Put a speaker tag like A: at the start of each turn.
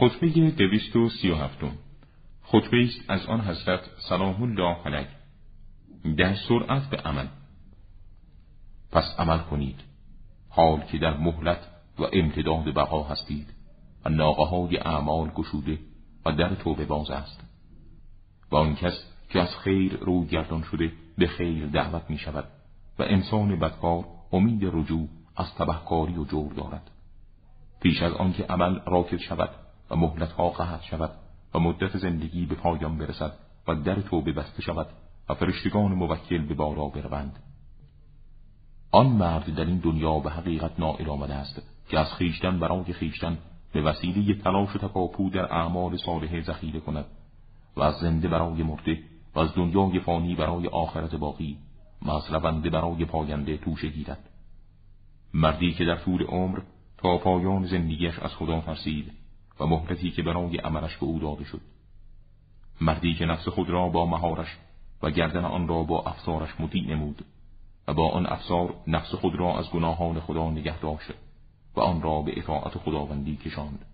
A: خطبه دویست و سی و هفتم. خطبه است از آن حضرت سلام الله علیه. در سرعت به عمل. پس عمل کنید. حال که در مهلت و امتداد بقا هستید و ناقه های اعمال گشوده و در توبه باز است. و آن کس که از خیر رو گردان شده به خیر دعوت می شود و انسان بدکار امید رجوع از تبهکاری و جور دارد. پیش از آنکه عمل راکد شود و مهلت ها قهد شود و مدت زندگی به پایان برسد و در توبه بسته شود و فرشتگان موکل به بالا بروند. آن مرد در این دنیا به حقیقت نائل آمده است که از خیشتن برای خیشتن به وسیله تلاش و تکاپو در اعمال صالحه ذخیره کند و از زنده برای مرده و از دنیای فانی برای آخرت باقی و از رونده برای پاینده توشه گیرد. مردی که در طول عمر تا پایان زندگیش از خدا ترسید و مهلتی که برای عملش به او داده شد. مردی که نفس خود را با مهارش و گردن آن را با افسارش مطیع نمود و با آن افسار نفس خود را از گناهان خدا نگه داشت و آن را به اطاعت خداوندی کشاند.